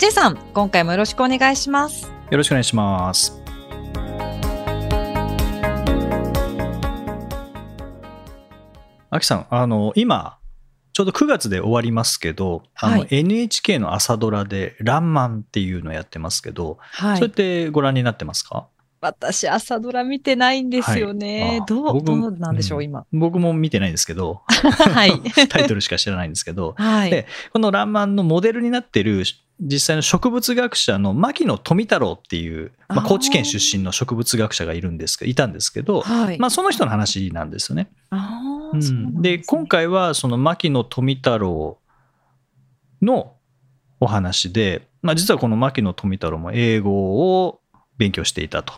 J さん、今回もよろしくお願いします。よろしくお願いしますあきさんあの今ちょうど9月で終わりますけど、あのはい NHK の朝ドラで「らんまん」っていうのをやってますけど、はそれってご覧になってますか？私、朝ドラ見てないんですよね。はいあどう、僕どうなんでしょう、うん今。僕も見てないんですけど はい。タイトルしか知らないんですけどはい。でこの「らんまん」のモデルになってる実際の植物学者の牧野富太郎っていう、まあ、高知県出身の植物学者がいるんですいたんですけど、はい。まあ、その人の話なんですよね。うん。ですね。今回はその牧野富太郎のお話で、まあ、実はこの牧野富太郎も英語を勉強していたと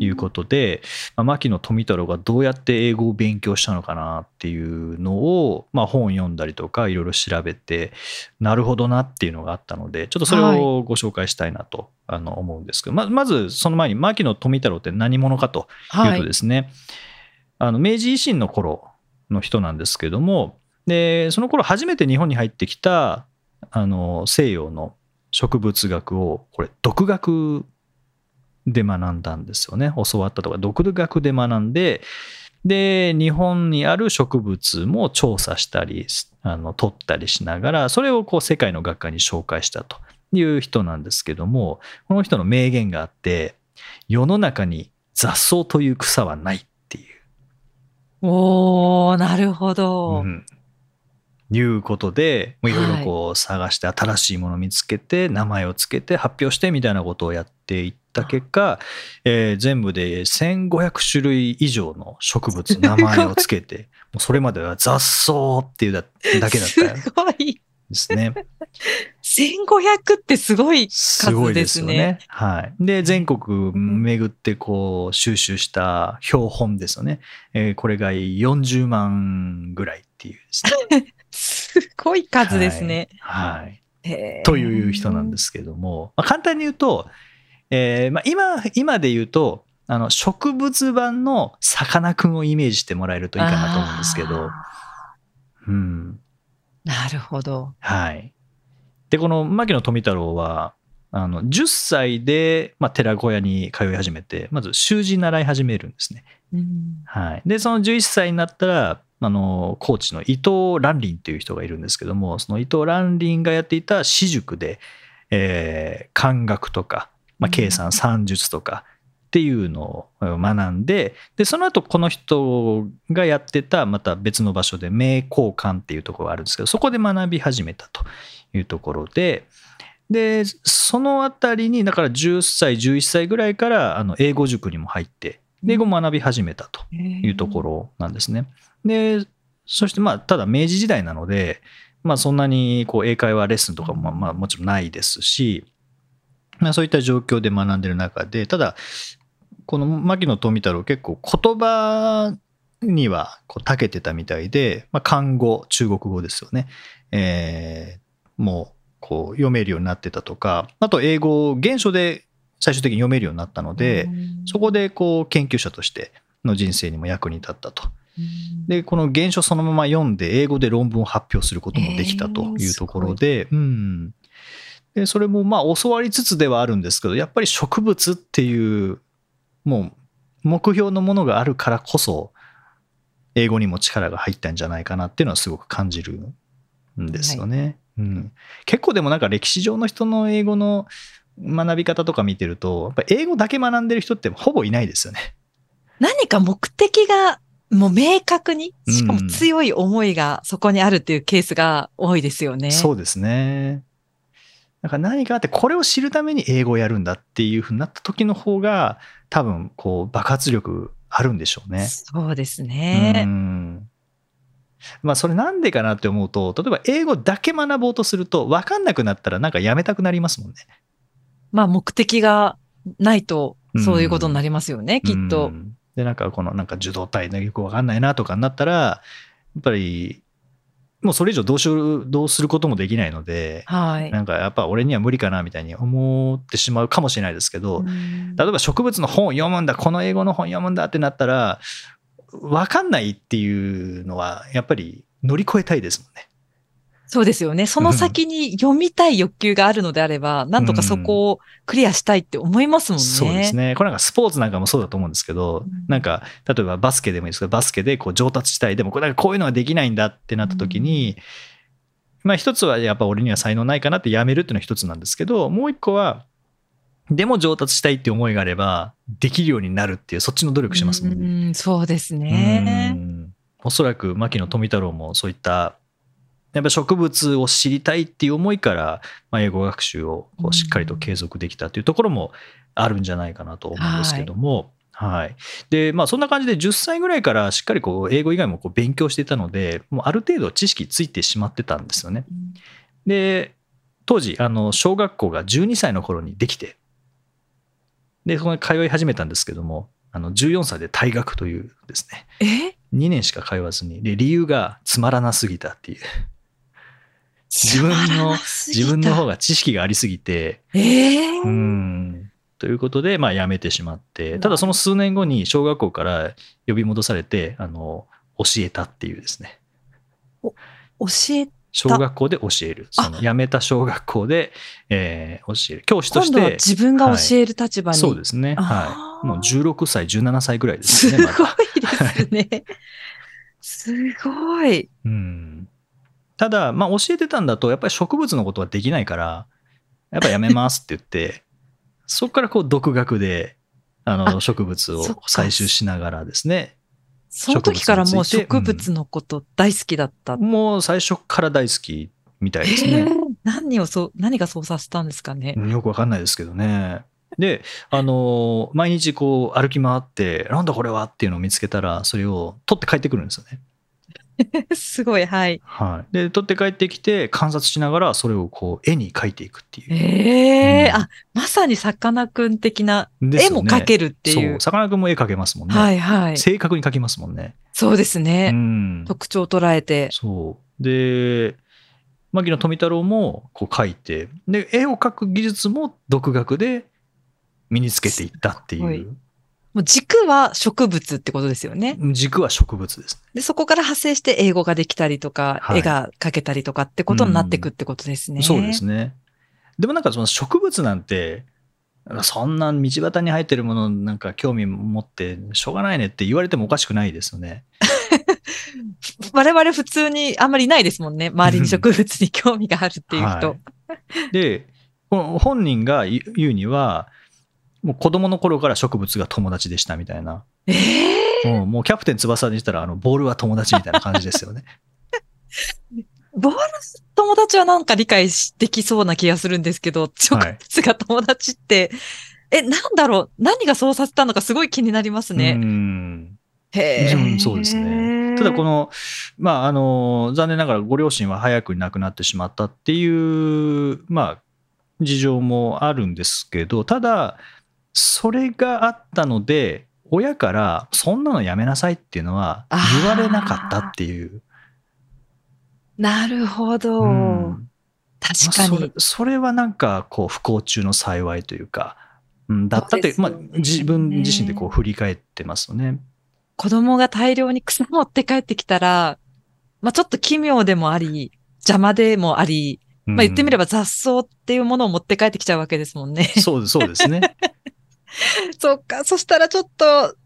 いうことで、まあ、牧野富太郎がどうやって英語を勉強したのかなっていうのを、まあ、本読んだりとかいろいろ調べてなるほどなっていうのがあったのでちょっとそれをご紹介したいなと、あの思うんですけどままずその前に牧野富太郎って何者かというとですね、あの明治維新の頃の人なんですけどもでその頃初めて日本に入ってきたあの西洋の植物学をこれ独学で学んだんですよね。教わったとか独学で学んでで日本にある植物も調査したりあの取ったりしながらそれをこう世界の学会に紹介したという人なんですけどもこの人の名言があって世の中に雑草という草はないっていう。おー、なるほど。うんいうことでもういろいろこう探して新しいものを見つけて名前をつけて発表してみたいなことをやっていった結果、えー全部で1500種類以上の植物 名前をつけてもうそれまでは雑草っていうだだけだったんすごい。ですね。1500ってすごいすごいですよね。数ですねはい。で、全国巡ってこう収集した標本ですよね。えーこれが40万ぐらいっていうですね。すごい数ですね。はい。はいという人なんですけども、まあ、簡単に言うと、えーまあ、今今で言うとあの植物版のさかなクンをイメージしてもらえるといいかなと思うんですけど、あうんーなるほど。はい、でこの牧野富太郎はあの10歳で、まあ、寺子屋に通い始めてまず習字習い始めるんですね。うんはい、でその11歳になったらあのコーチの伊藤蘭林っていう人がいるんですけどもその伊藤蘭林がやっていた私塾で、えー漢学とか、まあ、計算算術とかっていうのを学んででその後この人がやってたまた別の場所で名交館っていうところがあるんですけどそこで学び始めたというところで。でそのあたりにだから10歳11歳ぐらいからあの英語塾にも入ってで英語を学び始めたというところなんですね。でそしてまあただ明治時代なので、まあ、そんなにこう英会話レッスンとかもまあまあもちろんないですし、まあ、そういった状況で学んでる中でただこの牧野富太郎結構言葉にはこう長けてたみたいで、まあ、漢語中国語ですよね、えーもうこう読めるようになってたとかあと英語を原書で最終的に読めるようになったので、そこでこう研究者としての人生にも役に立ったと。でこの原書そのまま読んで英語で論文を発表することもできたというところで,、うん、でそれもまあ教わりつつではあるんですけどやっぱり植物っていうもう目標のものがあるからこそ英語にも力が入ったんじゃないかなっていうのはすごく感じるんですよね。うん、結構でもなんか歴史上の人の英語の学び方とか見てるとやっぱ英語だけ学んでる人ってほぼいないですよね。何か目的がもう明確に、しかうんも強い思いがそこにあるっていうケースが多いですよね。そうですね。なんか何かあってこれを知るために英語をやるんだっていうふうになった時の方が多分こう爆発力あるんでしょうね。そうですうね。んまあそれなんでかなって思うと例えば英語だけ学ぼうとすると分かんなくなったらなんかやめたくなりますもんね。まあ目的がないと、そういうことになりますよね、きっと。うんで、なんかこのなんか受動体ね、よくわかんないなとかになったら、やっぱり、もうそれ以上どうしよう、どうすることもできないので、はい。なんかやっぱ俺には無理かなみたいに思ってしまうかもしれないですけど、うん例えば植物の本を読むんだ、この英語の本読むんだってなったら、わかんないっていうのは、やっぱり乗り越えたいですもんね。そうですよね。その先に読みたい欲求があるのであれば、なんとかそこをクリアしたいって思いますもんね。そうですね。これなんかスポーツなんかもそうだと思うんですけど、うんなんか、例えばバスケでもいいですけど、バスケでこう上達したい。でもこれなんかこういうのはできないんだってなった時に、まあ一つはやっぱ俺には才能ないかなってやめるっていうのは一つなんですけど、もう一個は、でも上達したいって思いがあれば、できるようになるっていう、そっちの努力しますもんね。うんそうですね。うんおそらく牧野富太郎もそういったやっぱ植物を知りたいっていう思いから、まあ、英語学習をこうしっかりと継続できたというところもあるんじゃないかなと思うんですけども。はい。でまあ、そんな感じで10歳ぐらいからしっかりこう英語以外もこう勉強していたのでもうある程度知識ついてしまってたんですよね。で当時あの小学校が12歳の頃にできてでそこに通い始めたんですけどもあの14歳で退学というですね。え？2年しか通わずに。で理由がつまらなすぎたっていう自分の自分の方が。が知識がありすぎて。ええうん。ということで、まあ、辞めてしまって。ただその数年後に小学校から呼び戻されてあの教えたっていうですね。教え、小学校で教える。その辞めた小学校で、えー教える。教師として今度は自分が教える立場に。そうですね。はい。もう16歳17歳ぐらいですねごまだ。いですね。すごい。うんただ、まあ、教えてたんだと、やっぱり植物のことはできないから、やっぱやめますって言って、そこからこう独学であのあ植物を採集しながらですね、その時からもう植植物のこと大好きだった。もう最初から大好きみたいですね。へー何をそう、何がそうさせたんですかね。うんよくわかんないですけどね。で、あの毎日こう歩き回って、なんだこれはっていうのを見つけたら、それを取って帰ってくるんですよね。すごい、はい。はい。で、取って帰ってきて、観察しながら、それをこう絵に描いていくっていう。ええうんあ、まさにさかなクン的な絵も描けるっていそうう。。さかなクンも絵描けますもんね。はいはい。正確に描きますもんね。そうですうね。ん。特徴を捉えて。そう。で、牧野富太郎もこう描いて、で、絵を描く技術も独学で身につけていったっていう。もう軸は植物ってことですよね。軸は植物です。で、そこから派生して英語ができたりとか、はい絵が描けたりとかってことになっていくってことですね。そうですね。でもなんかその植物なんて、そんな道端に生えてるものなんか興味持ってしょうがないねって言われてもおかしくないですよね。我々普通にあんまりいないですもんね。周りに植物に興味があるっていう人。はいで、この本人が言うには、もう子供の頃から植物が友達でしたみたいな。ええもうもうキャプテン翼にしたらあのボールは友達みたいな感じですよね。ボール友達はなんか理解できそうな気がするんですけど、植物が友達って、え、なんだろう？何がそうさせたのかすごい気になりますうね。んへえ、うんそうですね。ただこ、の、まあ、あの、残念ながらご両親は早くに亡くなってしまったっていう、まあ、事情もあるんですけど、ただ、それがあったので、親からそんなのやめなさいっていうのは言われなかったっていう。なるほど。うん確かにまあそれ。それはなんかこう不幸中の幸いというか、うん、だったって、まあ自分自身でこう振り返ってますよね。子供が大量に草持って帰ってきたら、まあちょっと奇妙でもあり、邪魔でもあり、まあ言ってみれば、ば雑草っていうものを持って帰ってきちゃうわけですもんね。そうですそうですね。そっか、そしたらちょっと、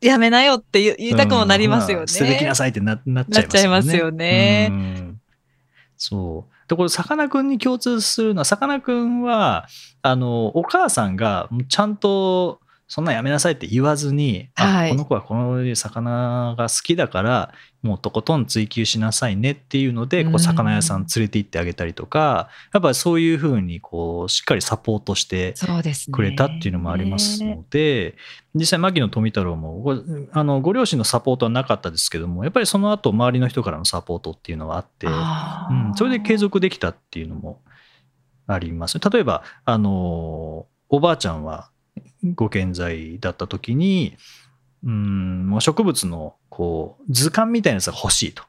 やめなよって言いたくもなりますよね。うん捨ててきなさいってななっちゃいますよね。なっちゃいますよねうんそう。で、これ、さかなクンに共通するのは、さかなクンは、あの、お母さんがちゃんと、そんなんやめなさいって言わずに、はいあこの子はこの魚が好きだからもうとことん追求しなさいねっていうのでこううん魚屋さん連れて行ってあげたりとかやっぱりそういうふうにこうしっかりサポートして。くれたっていうのもありますので、実際牧野富太郎もごあのご両親のサポートはなかったですけどもやっぱりその後周りの人からのサポートっていうのはあって、うん、それで継続できたっていうのもあります。例えば、あの、おばあちゃんはご健在だった時に、うん、もう植物のこう図鑑みたいなやつが欲しいと。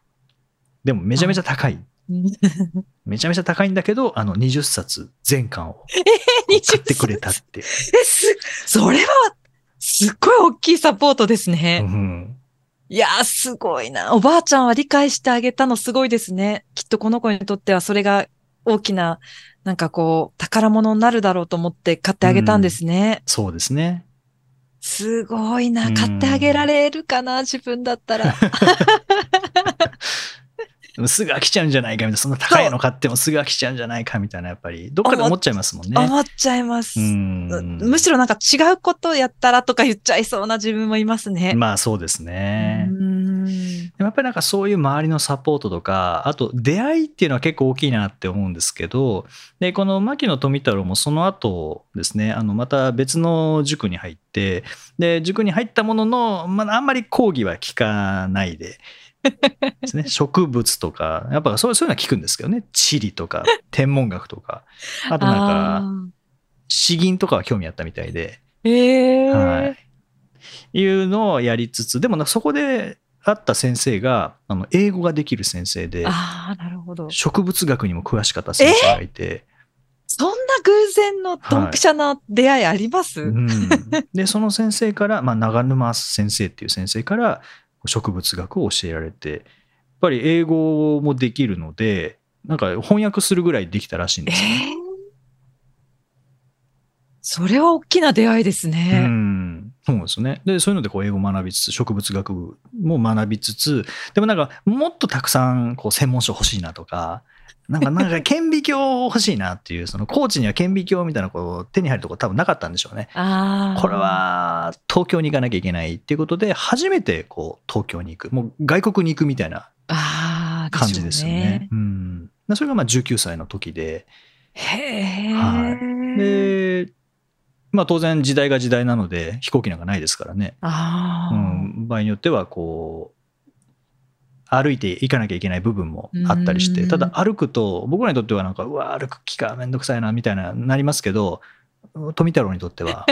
でもめちゃめちゃ高い。めちゃめちゃ高いんだけど、あの20冊全巻を買ってくれたっていう。え、す、それは、すっごい大きいサポートですね。うんいやー、すごいな。おばあちゃんは理解してあげたのすごいですね。きっとこの子にとってはそれが大きな、なんかこう、宝物になるだろうと思って買ってあげたんですね。そうですね。すごいな。うん買ってあげられるかな、自分だったら。でもすぐ飽きちゃうんじゃないかみたいな、そんな高いの買ってもすぐ飽きちゃうんじゃないかみたいな、やっぱり、どっかで思っちゃいますもんね。思っちゃいます。うんむしろなんか違うことやったらとか言っちゃいそうな自分もいますね。まあそうですね。もやっぱりなんかそういう周りのサポートとか、あと出会いっていうのは結構大きいなって思うんですけど、で、この牧野富太郎もその後ですね、あの、また別の塾に入って、で、塾に入ったものの、まあ、あんまり講義は聞かないで、ですね、植物とか、やっぱそうそういうのは聞くんですけどね、地理とか、天文学とか、あとなんか、あ詩吟とかは興味あったみたいで、ー。ええはい。いうのをやりつつ、でもなそこで会った先生が、あの英語ができる先生で、ああ、なるほど。植物学にも詳しかった先生がいて、そんな偶然のドンピシャな出会いあります、うん、で、その先生から、まあ、長沼先生っていう先生から植物学を教えられて、やっぱり英語もできるので、なんか翻訳するぐらいできたらしいんえですよ。えそれは大きな出会いですうね。ん、そうですね。で、そういうのでこう英語を学びつつ、植物学部も学びつつ、でもなんかもっとたくさんこう専門書欲しいなとか、なんか、なんか顕微鏡欲しいなっていう、その高知には顕微鏡みたいなこう手に入るとこ多分なかったんでしょうね。ああ。これ。は東京に行かなきゃいけないっていうことで、初めてこう東京に行く、もう外国に行くみたいな感じですよね。うん、でそれがまあ19歳の時で、へえ、はで、まあ当然時代が時代なので飛行機なんかないですからね。ああ、うん、場合によってはこう歩いていかなきゃいけない部分もあったりしてうん。ただ歩くと僕らにとってはなんかうわ歩く気かめんどくさいなみたいななりますけど富太郎にとっては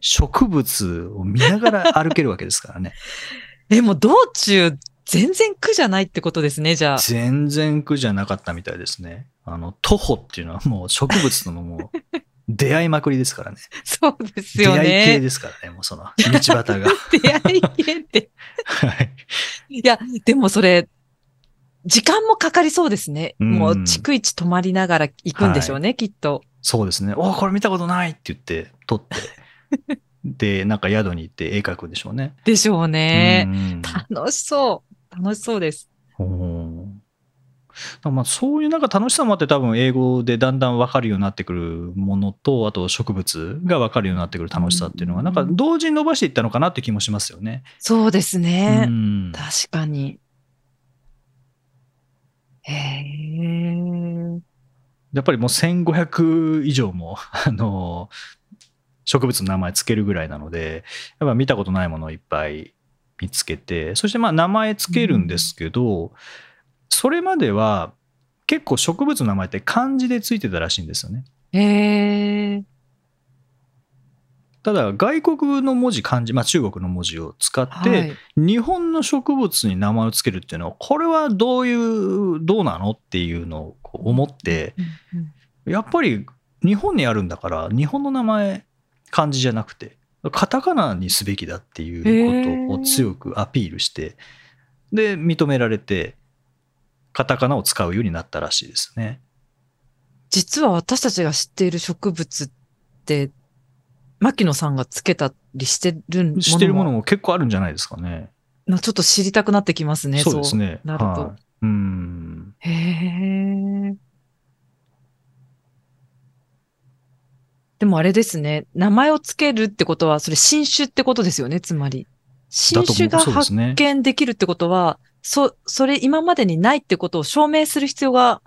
植物を見ながら歩けるわけですからね。え、もう道中全然苦じゃないってことですね、じゃあ。全然苦じゃなかったみたいですね。あの徒歩っていうのはもう植物とのもう出会いまくりですからねそうです出よ会い系ね。ですからねもうその道端が 出会い系って。はいいや、でもそれ、時間もかかりそうですね。うんもう、逐一泊まりながら行くんでしょうね、きっと。そうですね。おこれ見たことないって言って、撮って。で、なんか宿に行って絵描くんでしょうね。でしょうね。うん楽しそう。楽しそうです。ほうまあそういうなんか楽しさもあって多分英語でだんだん分かるようになってくるものとあと植物が分かるようになってくる楽しさっていうのがうんなんか同時に伸ばしていったのかなって気もしますよね。そうですうね。ん確かに。へえ。やっぱりもう1500以上もあの植物の名前つけるぐらいなのでやっぱ見たことないものをいっぱい見つけてそしてまあ名前つけるんですけど、それまでは結構植物の名前って漢字でついてたらしいんですよね。へえ。ただ外国の文字漢字、まあ、中国の文字を使って、はい。日本の植物に名前をつけるっていうのはこれはどういうどうなのっていうのを思ってうんうんやっぱり日本にあるんだから日本の名前漢字じゃなくてカタカナにすべきだっていうことを強くアピールしてで認められてカタカナを使うようになったらしいですね。実は私たちが知っている植物って、牧野さんがつけたりしてるものも知ってるものも結構あるんじゃないですかね。なちょっと知りたくなってきますね。そうですね。なるとはいうんへえ。でもあれですね。名前をつけるってことは、それ新種ってことですよね、つまり。新種が発見できるってことは、そ、それ今までにないってことを証明する必要が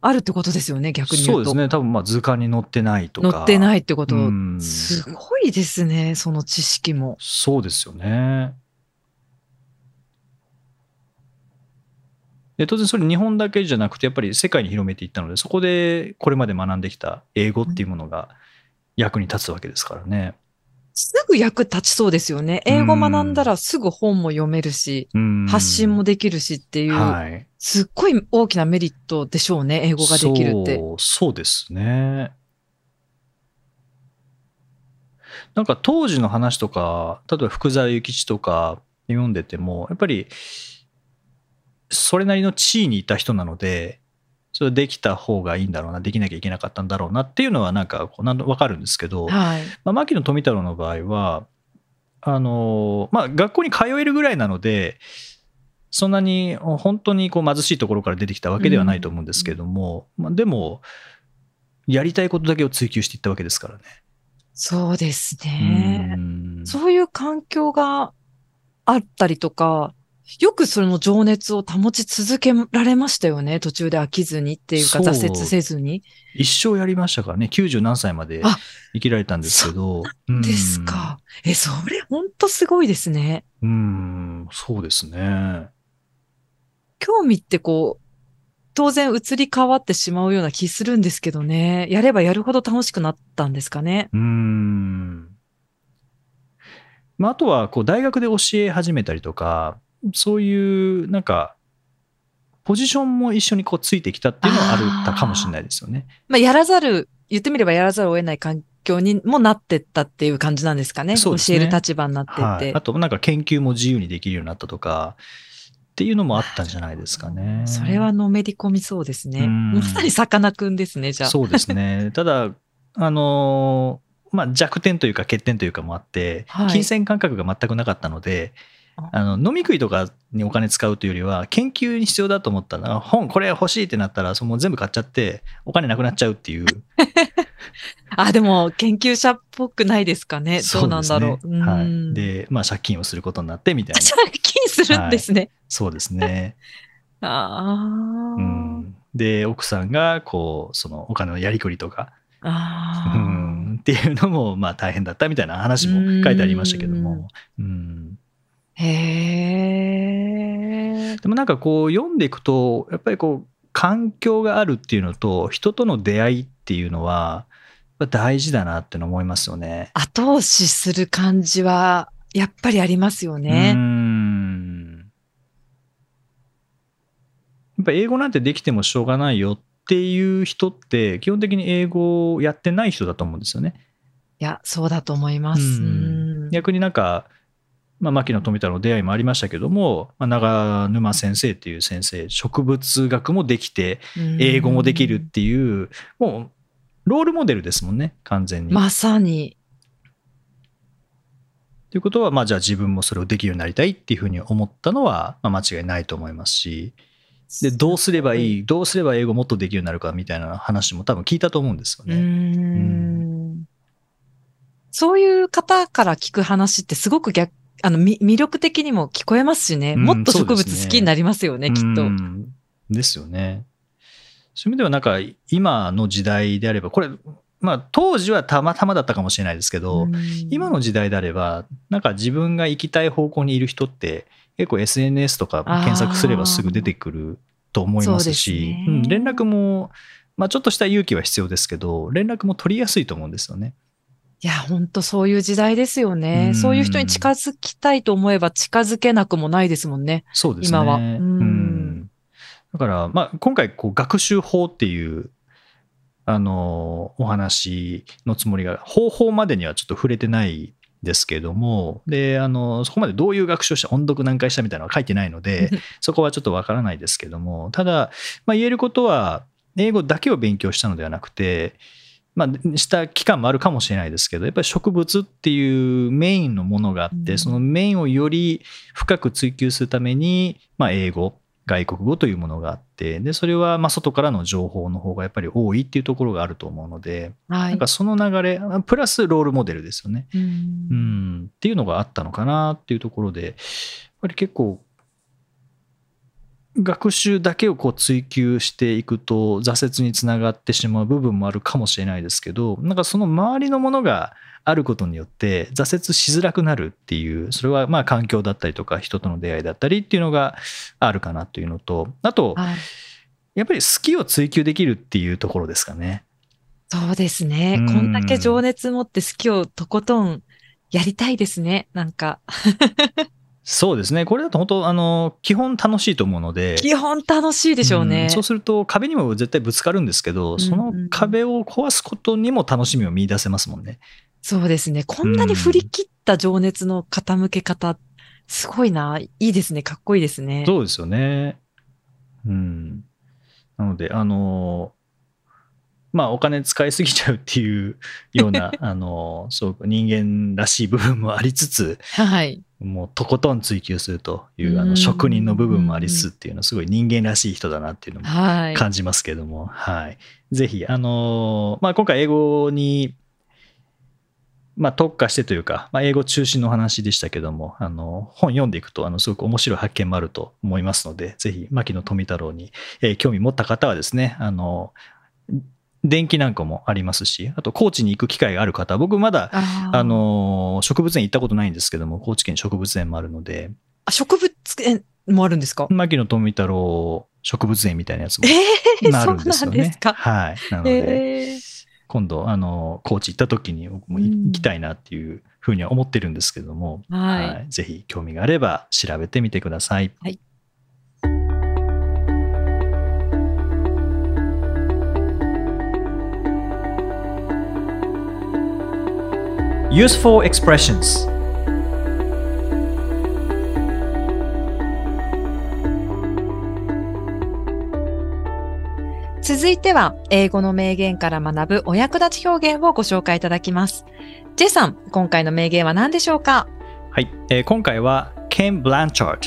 あるってことですよね、逆に言うと。そうですね。多分まあ図鑑に載ってないとか。載ってないってこと。うんすごいですね、その知識も。そうですよね。で当然それ日本だけじゃなくてやっぱり世界に広めていったのでそこでこれまで学んできた英語っていうものが役に立つわけですからね。すぐ役立ちそうですよね。英語学んだらすぐ本も読めるし、うん発信もできるしっていう、はい、すっごい大きなメリットでしょうね。英語ができるって。そうそうですね。なんか当時の話とか例えば福沢諭吉とか読んでてもやっぱりそれなりの地位にいた人なのでそれできた方がいいんだろうなできなきゃいけなかったんだろうなっていうのはなんかこうなん分かるんですけど、はい。まあ、牧野富太郎の場合はあの、まあ、学校に通えるぐらいなのでそんなに本当にこう貧しいところから出てきたわけではないと思うんですけども、まあ、でもやりたいことだけを追求していったわけですからね。そうですね。うんそういう環境があったりとか、よくその情熱を保ち続けられましたよね。途中で飽きずにっていうか、挫折せずに。一生やりましたからね90何歳まであ生きられたんですけどうんですか。え、それほんとすごいですね。うんそうですね興味ってこう、当然移り変わってしまうような気するんですけどね。やればやるほど楽しくなったんですかね。うんまあ、あとはこう大学で教え始めたりとかそういうなんかポジションも一緒にこうついてきたっていうのはあるたかもしれないですよね。まあ、やらざる、言ってみればやらざるを得ない環境にもなってったっていう感じなんですかね。ね教える立場になってって。はい、あとなんか研究も自由にできるようになったとかっていうのもあったんじゃないですかね。それはのめり込みそうですね。うんまさにさかなクンですね、じゃあ。そうですね。ただ、あのーまあ、弱点というか欠点というかもあって、はい金銭感覚が全くなかったので、あの飲み食いとかにお金使うというよりは研究に必要だと思ったら本これ欲しいってなったらその全部買っちゃってお金なくなっちゃうっていう。あ、でも、研究者っぽくないですかね。どうなんだろう。ね。はん。い、で、まあ、借金をすることになってみたいな。借金するんですね。そうですね、ああ、うん、で奥さんがこうそのお金のやりくりとかああ、うん。っていうのもまあ大変だったみたいな話も書いてありましたけども、うん、へえ。でもなんかこう読んでいくとやっぱりこう環境があるっていうのと人との出会いっていうのは大事だなっての思いますよね。後押しする感じは、やっぱりありますようね。んやっぱ英語なんてできてもしょうがないよっていう人って基本的に英語をやってない人だと思うんですよね。いや、そうだと思います。逆になんか、まあ、牧野富太郎の出会いもありましたけども、まあ、長沼先生っていう先生植物学もできて英語もできるっていうもうロールモデルですもんね完全に。まさに。ということは、まあ、じゃあ自分もそれをできるようになりたいっていうふうに思ったのは、まあ、間違いないと思いますしでどうすればいいどうすれば英語もっとできるようになるかみたいな話も多分聞いたと思うんですよね。んそういう方から聞く話ってすごく逆、あの、み魅力的にも聞こえますしね。うんもっと植物好きになりますよね、きっと。うんですよね。そういう意味ではなんか今の時代であればこれまあ当時はたまたまだったかもしれないですけど、うん今の時代であればなんか自分が行きたい方向にいる人って結構 SNS とか検索すればすぐ出てくると思いますしそうですねうん連絡も、まあ、ちょっとした勇気は必要ですけど連絡も取りやすいと思うんですよね。いや、本当そういう時代ですよね。うんそういう人に近づきたいと思えば近づけなくもないですもんね。そうですね。今はうんうんだから、まあ、今回こう学習法っていうあのお話のつもりが方法までにはちょっと触れてないですけどもであのそこまでどういう学習をした音読何回したみたいなのは書いてないので そこはちょっとわからないですけどもただ、まあ、言えることは英語だけを勉強したのではなくてまあ、した期間もあるかもしれないですけどやっぱり植物っていうメインのものがあって、うん。そのメインをより深く追求するために、まあ、英語外国語というものがあってでそれはまあ外からの情報の方がやっぱり多いっていうところがあると思うので、はい。なんか。その流れプラスロールモデルですよね、ううんん、っていうのがあったのかなっていうところでやっぱり結構学習だけをこう追求していくと挫折につながってしまう部分もあるかもしれないですけどなんかその周りのものがあることによって挫折しづらくなるっていうそれはまあ環境だったりとか人との出会いだったりっていうのがあるかなというのとあとはいやっぱり好きを追求できるっていうところですかね。そうですね。うんこんだけ情熱持って好きをとことんやりたいですね。なんか、そうですねこれだと本当あの基本楽しいと思うので基本楽しいでしょうね。んそうすると壁にも絶対ぶつかるんですけど、その壁を壊すことにも楽しみを見出せますもんね。そうですね。こんなに振り切った情熱の傾け方、すごいな。いいですね。かっこいいですね。そうですよね。うん。なので、あの、まあ、お金使いすぎちゃうっていうような、あの、すごく人間らしい部分もありつつ、はい。もうとことん追求するという、あうんの、職人の部分もありつつっていうのは、すごい人間らしい人だなっていうのもはい。感じますけども、はい。ぜひ、あのーまあ、今回英語に、まあ、特化してというか、まあ、英語中心の話でしたけども、あの、本読んでいくと、あの、すごく面白い発見もあると思いますので、ぜひ、牧野富太郎に、えー興味持った方はですね、あの、電気なんかもありますし、あと、高知に行く機会がある方は、僕まだ、あーあのー植物園行ったことないんですけども、高知県植物園もあるので、あ植物園もあるんですか？牧野富太郎植物園みたいなやつもええなそうなんるんですよね。ですか。はい。なので、ええ今度、あの、高知行った時に僕もいうん行きたいなっていうふうには思ってるんですけども、はい。ぜひ興味があれば調べてみてください。はい。Useful expressions 続いては、英語の名言から学ぶお役立ち表現をご紹介いただきます。J さん、今回の名言は何でしょうかはい、えー今回は Ken Blanchard、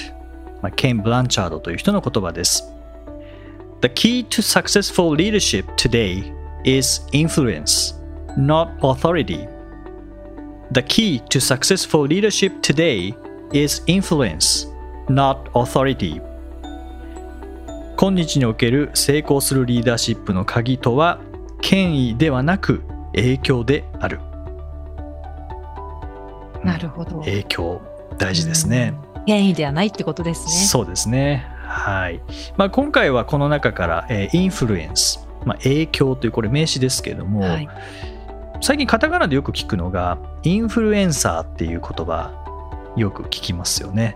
まあ、Ken Blanchard という人の言葉です。The key to successful leadership today is influence, not authority. The key to successful leadership today is influence, not authority. 今日における成功するリーダーシップの鍵とは権威ではなく影響である。なるほど。影響大事ですね。権威ではないってことですね。そうですね。はい。まあ、今回はこの中から、えーインフルエンス、まあ、影響というこれ名詞ですけれども、はい。最近カタカナでよく聞くのがインフルエンサーっていう言葉よく聞きますよね。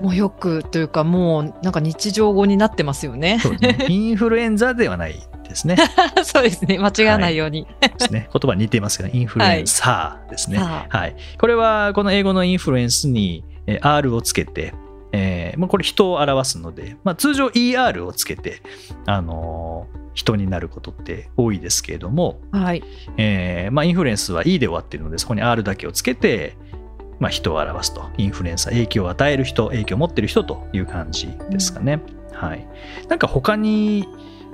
もうよくというか、もうなんか日常語になってますよね。そうですね インフルエンザではないですね。そうですね。間違わないように。ですね 言葉似てますけど、インフルエンサーですね。さはい、これはこの英語のインフルエンスにえー R をつけて、えーまあ、これ人を表すので、まあ、通常 ER をつけて、あのー人になることって多いですけれども、あはい。えーまあ、インフルエンスは E で終わっているのでそこに R だけをつけて、まあ、人を表すとインフルエンサー影響を与える人影響を持っている人という感じですかね。はい、なんか他に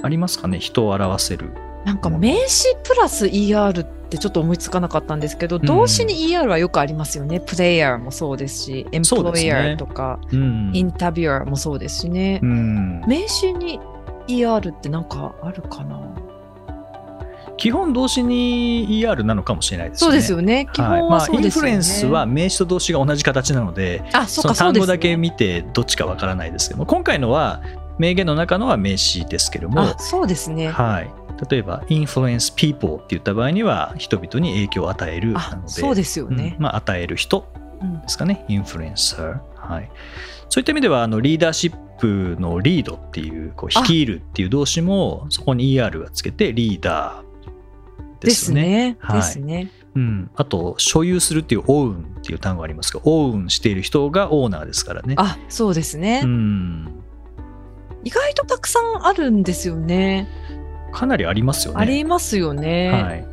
ありますかね？人を表せる。なんか名詞プラス ER ってちょっと思いつかなかったんですけど、動詞に ER はよくありますよね。プレイヤーもそうですし、エンプロイヤーとか、うんインタビュアーもそうですしねう。ん名詞に ER ってなんかあるかな？基本動詞に ER なのかもしれないですね。そうですよね。基はいまあ、イン。フルエンスは名詞と動詞が同じ形なので、あ、そそうのか。単語だけ見てどっちかわからないですけども、今回のは名言の中のは名詞ですけどもあ、、そうですね。はい、例えば、influence people って言った場合には、人々に影響を与えるなあの、で、そうですよねうん。まあ、与える人うんですかね、インフルエンサー。はい、そういった意味では、あのリーダーシップのリードっていう、こうあ率いるっていう動詞も、そこに ER がつけて、リーダーでですすよね。ね。はいですね。うん、あと、所有するっていう、オウンっていう単語ありますが、オウンしている人がオーナーですからね。あ、そうですね。うん、意外とたくさんあるんですよね。かなりありますよね。ありますよね、はい、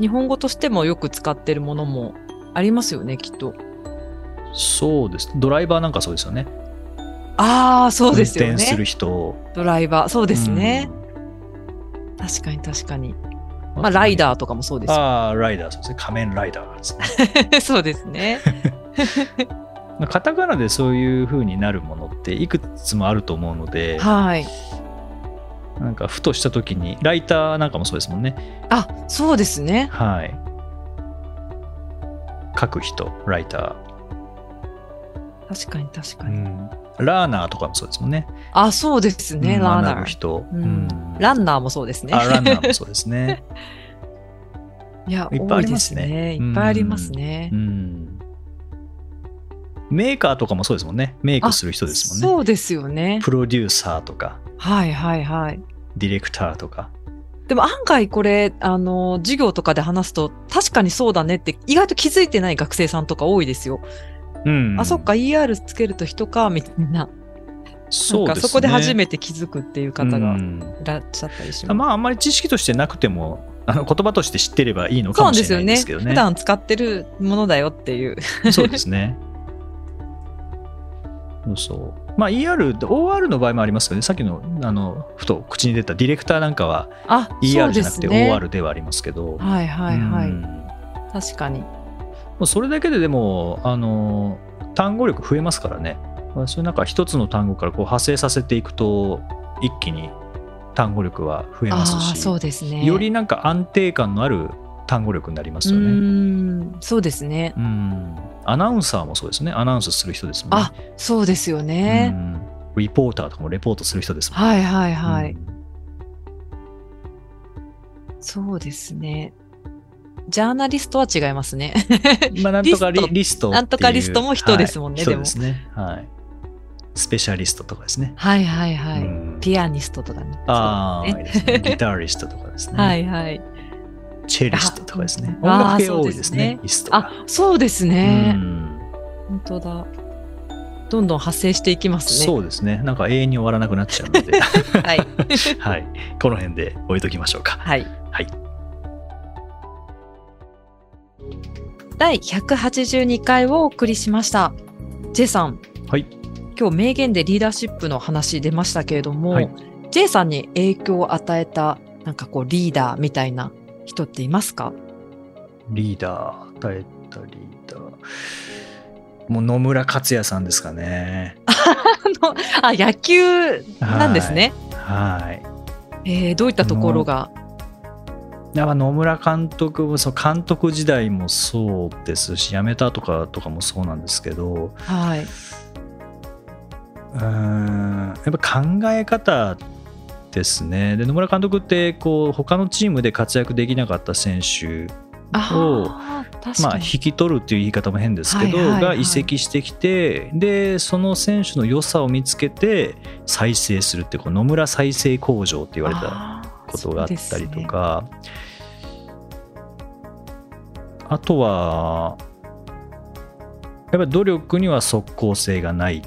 日本語としてもよく使ってるものもありますよね、きっと。そうです。ドライバーなんかそうですよね。ああ、そうですよ運転するね。人。ドライバー。そうですね。うん。確かに確かに。まあ、ライダーとかもそうですよ。ああ、ライダー、そうですね。仮面ライダーですね。そうですね。カタカナでそういう風になるものっていくつもあると思うので、はい。なんかふとした時にライターなんかもそうですもんねあ、そうですね。はい書く人ライタ確かに確ー、かに。うん、ラーナーとかもそうですもんねあ、そうですね、うんランナー。人、うんランナーもそうですね。あランナーもそうですね いや、いっぱいあり多いでますねすね。いっぱいありますねう。んメーカーとかもそうですもんねメイクする人ですもんねそうですよね。プロデューサーとかはいはいはい。ディレクターとかでも案外これ、あの、授業とかで話すと、確かにそうだねって、意外と気づいてない学生さんとか多いですよ。うんあ、そっか、ER つけると人か、みたいな。そうですねそこで初めて気づくっていう方がいうんらっしゃったりします。まああんまり知識としてなくてもあの言葉として知ってればいいのかそうもしですよねれないですけどね。普段使ってるものだよっていう。そうですね。そうそう。まあ ER、OR の場合もありますよね。さっきのあのふと口に出たディレクターなんかは ER じでゃなくて。OR ではありますけど。はいはいはい。うん確かに。もうそれだけででもあの単語力増えますからね。それなんか一つの単語からこう派生させていくと一気に単語力は増えあますあー、そうし、ですね。よりなんか安定感のある単語力になりますようね。ーん、そうですね。うんアナウンサーもそうですね。アナウンスする人ですもんね。あ、そうですよね。うんリポーターとかもレポートする人ですもんね。はいはいはい。うんそうですね。ジャーナリストは違いますね。まあ、なんとかリリストなんとかリストも人ですもんねはいでも人ですね。はい。スペシャリストとかですね。はいはいはい。うんピアニストとかね。ああ、ね。ギタリストとかですね。はいはい。チェリストとかですね。あ音楽系多いですね。リストがあ、そうですうね。ん本当だ。どんどん発生していきますね。そうですね。なんか永遠に終わらなくなっちゃうので、はい。はい。この辺で置いときましょうか。はい。はい。第182回をお送りしました。J さん。はい。今日名言でリーダーシップの話出ましたけれども、はい J さんに影響を与えた、なんかこうリーダーみたいな人っていますか？リーダー、与えたリーダー。もう野村克也さんですかね。あの、あ、野球なんですね。はい。えーどういったところが？やっぱ野村監督もそう監督時代もそうですし辞めたとかとかもそうなんですけどはい。うーんやっぱ考え方ですねで野村監督ってこう他のチームで活躍できなかった選手ああ、確まあ。引き取るっていう言い方も変ですけど、が移籍してきてでその選手の良さを見つけて再生するってこう野村再生工場って言われたことがあったりと。か、あとはやっぱり努力には即効性がない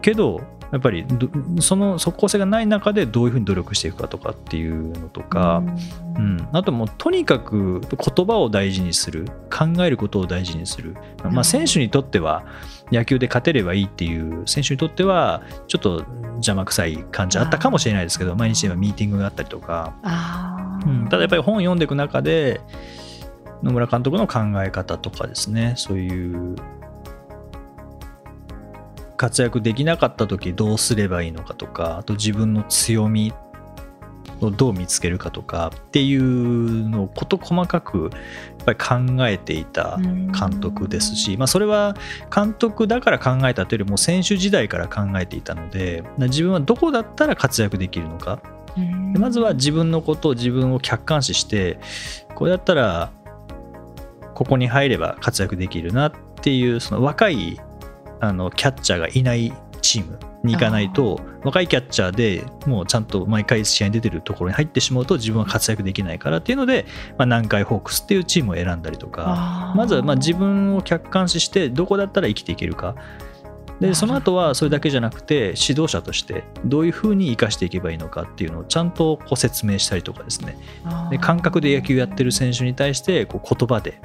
けどやっぱりどその即効性がない中でどういうふうに努力していくかとかっていうのとそうですねか、ううん。ん、あともうとにかく言葉を大事にする。考えることを大事にする、うん。まあ、選手にとっては野球で勝てればいいっていう選手にとってはちょっと邪魔くさい感じあったかもしれないですけど毎日今ミーティングがあったりとか、うん、ただやっぱり本を読んでいく中で野村監督の考え方とかですねそういう活躍できなかった時どうすればいいのかとかあと自分の強みをどう見つけるかとかっていうのを事細かくやっぱり考えていた監督ですし、まあ、それは監督だから考えたというよりも選手時代から考えていたので自分はどこだったら活躍できるのか。まずは自分のことを自分を客観視してこれだったらここに入れば活躍できるなっていうその若いあのキャッチャーがいないチームに行かないと若いキャッチャーでもうちゃんと毎回試合に出てるところに入ってしまうと自分は活躍できないからっていうので、まあ、南海ホークスっていうチームを選んだりとかまずはまあ自分を客観視してどこだったら生きていけるか。でその後はそれだけじゃなくて指導者としてどういうふうに生かしていけばいいのかっていうのをちゃんとこう説明したりとかですね。で感覚で野球やってる選手に対してこう言葉で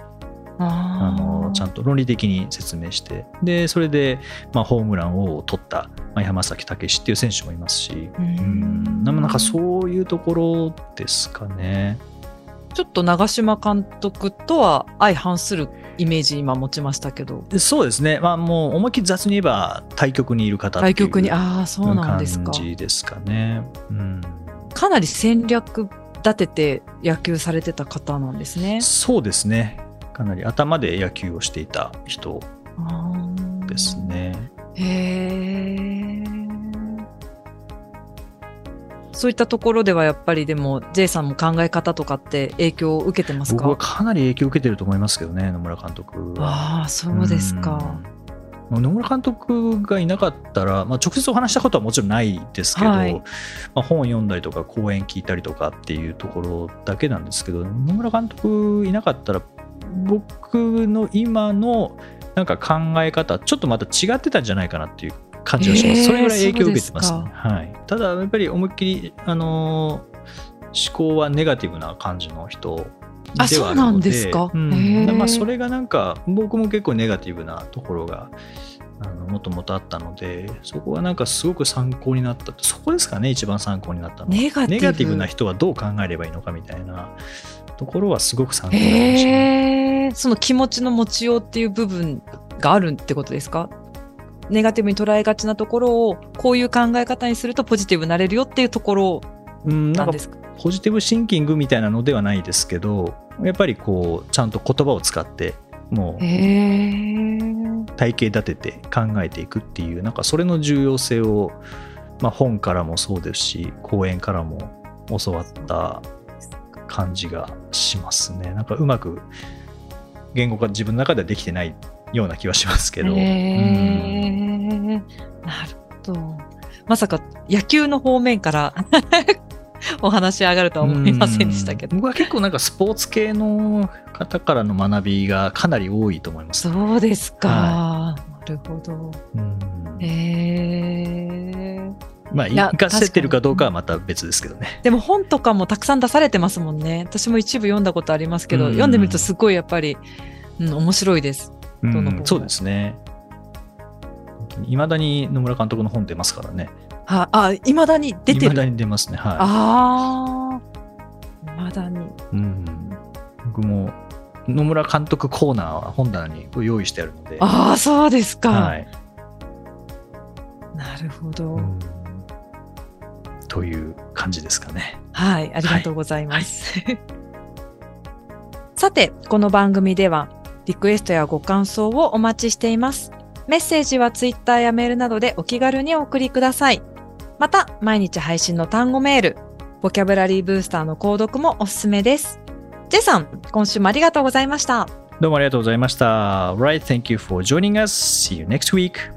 あのちゃんと論理的に説明してでそれでまあホームランを取ったまあ山崎武史っていう選手もいますしううんんなんかそういうところですかね。ちょっと長嶋監督とは相反するイメージ今持ちましたけど。でそうですね、まあ、もう思いっきり雑に言えば対局にいる方っていう対局に、ああ、そうなんですか感。じですかね。うん、かなり戦略立てて野球されてた方なんですね。そうですね。かなり頭で野球をしていた人です。ね。へえ。そういったところではやっぱりでも J さんも考え方とかって影響を受けてます僕はかかなり影響を受けてると思いますけどね、野村監督は。ああ、そうですか。うん。野村監督がいなかったら、まあ、直接お話したことはもちろんないですけど、はいまあ、本読んだりとか講演聞いたりとかっていうところだけなんですけど野村監督いなかったら僕の今のなんか考え方ちょっとまた違ってたんじゃないかなっていう感じがします、へーそれぐらい影響を受けてますね。はい、ただやっぱり思いっきり、あのー思考はネガティブな感じの人あではあるのでそうなんですか。うん。まあ、それがなんか僕も結構ネガティブなところがあのもともとあったのでそこはなんかすごく参考になった。そこですかね一番参考になったのネガティブ。な人はどう考えればいいのかみたいなところはすごく参考になりましたね。へえ。その気持ちの持ちようっていう部分があるってことですか？ネガティブに捉えがちなところをこういう考え方にするとポジティブになれるよっていうところうん、なんですか？ポジティブシンキングみたいなのではないですけどやっぱりこうちゃんと言葉を使ってもう。体系立てて考えていくっていうなんかそれの重要性を、まあ、本からもそうですし講演からも教わった感じがしますねなんかうまく言語化自分の中ではできてないような気はしますけど、へえ。なるほど。まさか野球の方面から お話上がるとは思いませんでしたけど。うん僕は結構なんかスポーツ系の方からの学びがかなり多いと思います、そうですか。はなるほど。うんへえ。まあいや活かせてるかどうかはまた別ですけどねでも本とかもたくさん出されてますもんね。私も一部読んだことありますけど、うん読んでみるとすごいやっぱり、うん、面白いです。うんそうですねいまだに野村監督の本出ますからねあ、あ、未だに出てる。未だに出ますねはああ。未だに。い、うん、僕も野村監督コーナーは本棚に用意してあるのでああ、そうですか。はい、なるほど、うんという感じですかねはい、ありがとうございます。さて、この番組では、リクエストやご感想をお待ちしています。メッセージはツイッターやメールなどでお気軽にお送りください。また、毎日配信の単語メール、ボキャブラリーブースターの購読もおすすめです。ジェイさん、今週もありがとうございました。どうもありがとうございました Right, thank you for joining us. See you next week.